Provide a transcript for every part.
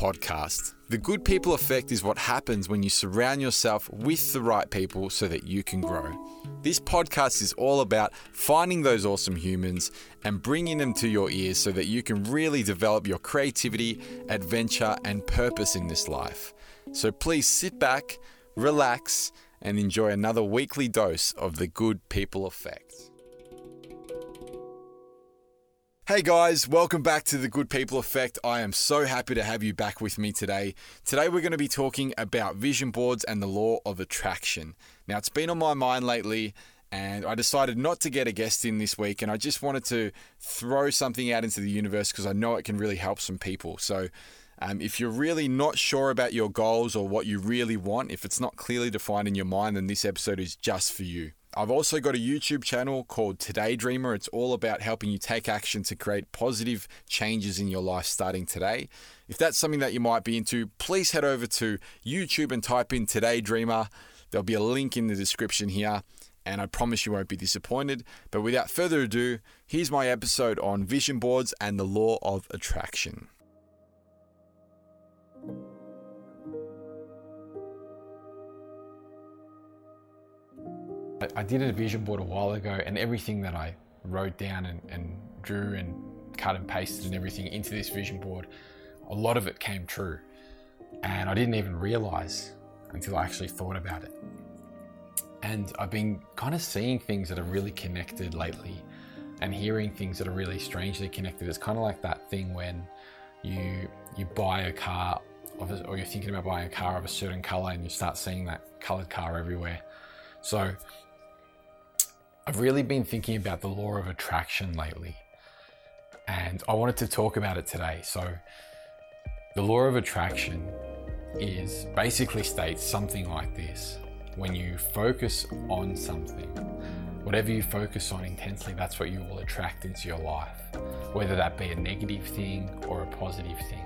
podcast. The good people effect is what happens when you surround yourself with the right people so that you can grow. This podcast is all about finding those awesome humans and bringing them to your ears so that you can really develop your creativity, adventure, and purpose in this life. So please sit back, relax, and enjoy another weekly dose of the good people effect. Hey guys, welcome back to the Good People Effect. I am so happy to have you back with me today. Today we're going to be talking about vision boards and the law of attraction. Now, it's been on my mind lately, and I decided not to get a guest in this week, and I just wanted to throw something out into the universe because I know it can really help some people. So, um, if you're really not sure about your goals or what you really want, if it's not clearly defined in your mind, then this episode is just for you. I've also got a YouTube channel called Today Dreamer. It's all about helping you take action to create positive changes in your life starting today. If that's something that you might be into, please head over to YouTube and type in Today Dreamer. There'll be a link in the description here, and I promise you won't be disappointed. But without further ado, here's my episode on vision boards and the law of attraction. I did a vision board a while ago, and everything that I wrote down and, and drew and cut and pasted and everything into this vision board, a lot of it came true. And I didn't even realize until I actually thought about it. And I've been kind of seeing things that are really connected lately and hearing things that are really strangely connected. It's kind of like that thing when you you buy a car or you're thinking about buying a car of a certain color and you start seeing that colored car everywhere. So I've really been thinking about the law of attraction lately, and I wanted to talk about it today. So, the law of attraction is basically states something like this when you focus on something, whatever you focus on intensely, that's what you will attract into your life, whether that be a negative thing or a positive thing.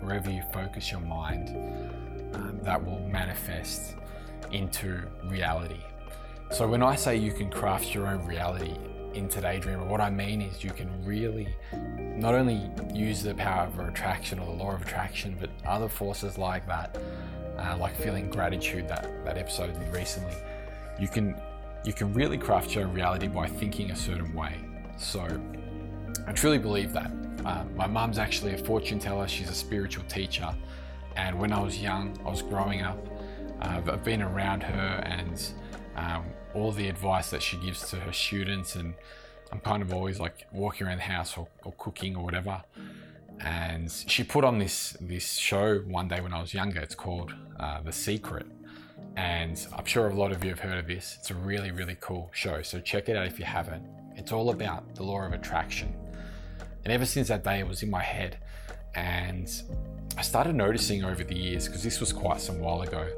Wherever you focus your mind, um, that will manifest into reality. So when I say you can craft your own reality in Today Dreamer, what I mean is you can really not only use the power of attraction or the law of attraction, but other forces like that, uh, like feeling gratitude that that episode recently. You can you can really craft your own reality by thinking a certain way. So I truly believe that. Uh, my mum's actually a fortune teller. She's a spiritual teacher, and when I was young, I was growing up. Uh, I've been around her and um, all the advice that she gives to her students, and I'm kind of always like walking around the house or, or cooking or whatever. And she put on this this show one day when I was younger. It's called uh, The Secret, and I'm sure a lot of you have heard of this. It's a really really cool show, so check it out if you haven't. It's all about the law of attraction, and ever since that day, it was in my head, and I started noticing over the years because this was quite some while ago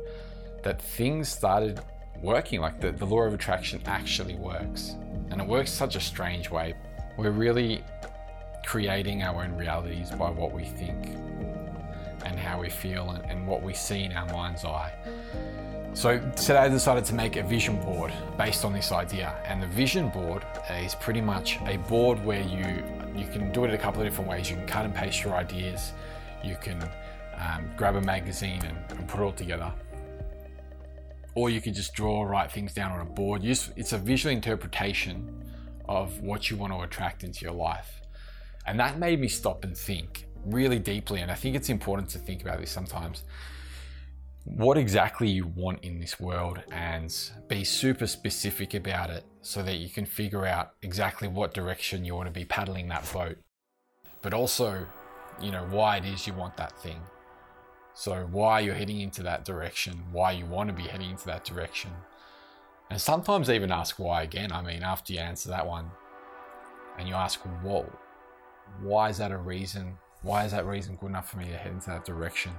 that things started working. Like the, the law of attraction actually works. And it works such a strange way. We're really creating our own realities by what we think and how we feel and, and what we see in our mind's eye. So today I decided to make a vision board based on this idea. And the vision board is pretty much a board where you you can do it a couple of different ways. You can cut and paste your ideas. You can um, grab a magazine and, and put it all together or you can just draw write things down on a board. It's a visual interpretation of what you want to attract into your life. And that made me stop and think really deeply. And I think it's important to think about this sometimes. What exactly you want in this world and be super specific about it so that you can figure out exactly what direction you want to be paddling that boat. But also, you know, why it is you want that thing. So, why you're heading into that direction, why you want to be heading into that direction. And sometimes even ask why again. I mean, after you answer that one and you ask, whoa, why is that a reason? Why is that reason good enough for me to head into that direction?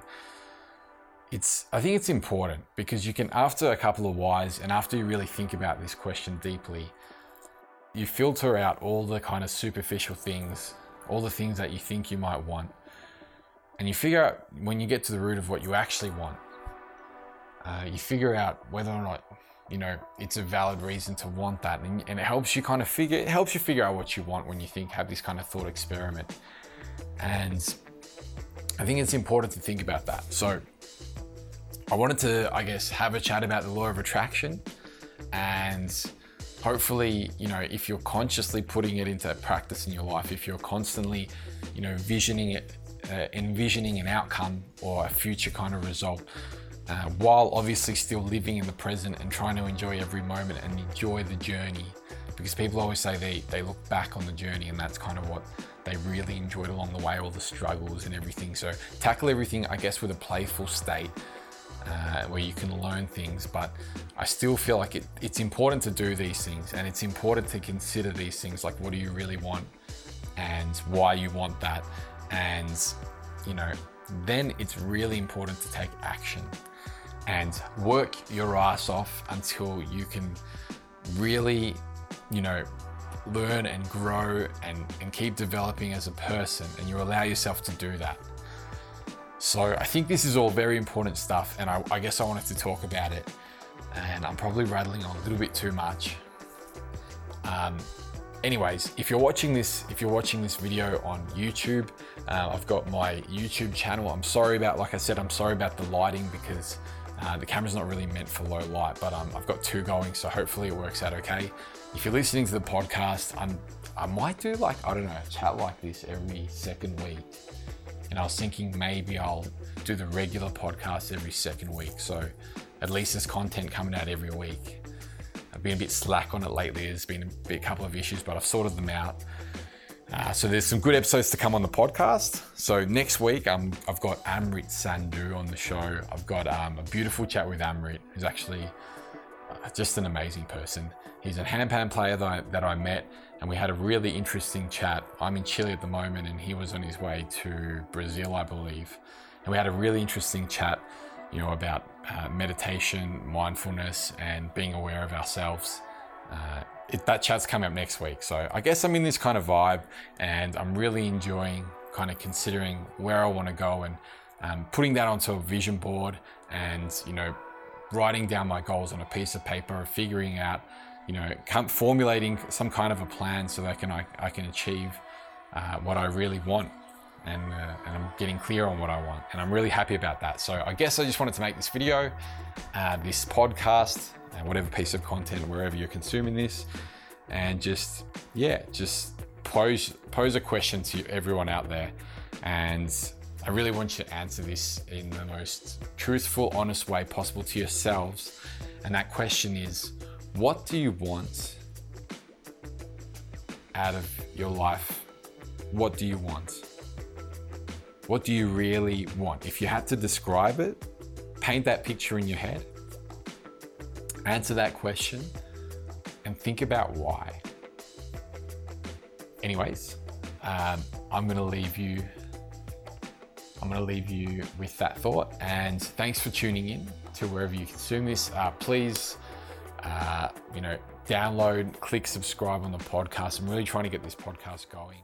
It's, I think it's important because you can, after a couple of whys and after you really think about this question deeply, you filter out all the kind of superficial things, all the things that you think you might want, and you figure out when you get to the root of what you actually want, uh, you figure out whether or not you know it's a valid reason to want that, and, and, it helps you kind of figure it helps you figure out what you want when you think have this kind of thought experiment. And I think it's important to think about that. So I wanted to, I guess, have a chat about the law of attraction and hopefully, you know, if you're consciously putting it into practice in your life, if you're constantly, you know, visioning it, uh, envisioning an outcome or a future kind of result, uh, while obviously still living in the present and trying to enjoy every moment and enjoy the journey. Because people always say they, they look back on the journey and that's kind of what they really enjoyed along the way, all the struggles and everything. So tackle everything, I guess, with a playful state uh, where you can learn things. But I still feel like it, it's important to do these things and it's important to consider these things like what do you really want and why you want that. And, you know, then it's really important to take action and work your ass off until you can really, you know, learn and grow and, and keep developing as a person, and you allow yourself to do that. So I think this is all very important stuff, and I, I guess I wanted to talk about it. And I'm probably rattling on a little bit too much. Um, anyways, if you're watching this, if you're watching this video on YouTube, uh, I've got my YouTube channel. I'm sorry about, like I said, I'm sorry about the lighting because uh, the camera's not really meant for low light, but um, I've got two going, so hopefully it works out okay. If you're listening to the podcast, I'm, I might do like, I don't know, chat like this every second week. And I was thinking maybe I'll do the regular podcast every second week. So at least there's content coming out every week. Been a bit slack on it lately. There's been a, bit, couple of issues, but I've sorted them out. Uh, so there's some good episodes to come on the podcast. So next week, um, I've got Amrit Sandhu on the show. I've got um, a beautiful chat with Amrit, who's actually uh, just an amazing person. He's a handpan player that I, that I met, and we had a really interesting chat. I'm in Chile at the moment, and he was on his way to Brazil, I believe. And we had a really interesting chat, you know, about uh, meditation, mindfulness, and being aware of ourselves. Uh, it, that chat's coming up next week. So I guess I'm in this kind of vibe and I'm really enjoying kind of considering where I want to go and um, putting that onto a vision board and, you know, writing down my goals on a piece of paper, figuring out, you know, formulating some kind of a plan so that I can, I, I can achieve uh, what I really want. And, uh, and, I'm getting clear on what I want. And I'm really happy about that. So I guess I just wanted to make this video, uh, this podcast, and whatever piece of content wherever you're consuming this and just yeah just pose pose a question to everyone out there and I really want you to answer this in the most truthful, honest way possible to yourselves. And that question is what do you want out of your life? What do you want? What do you really want? If you had to describe it, paint that picture in your head answer that question and think about why. Anyways, um, I'm going to leave you. I'm going to leave you with that thought. And thanks for tuning in to wherever you consume this. Uh, please, uh, you know, download, click subscribe on the podcast. I'm really trying to get this podcast going.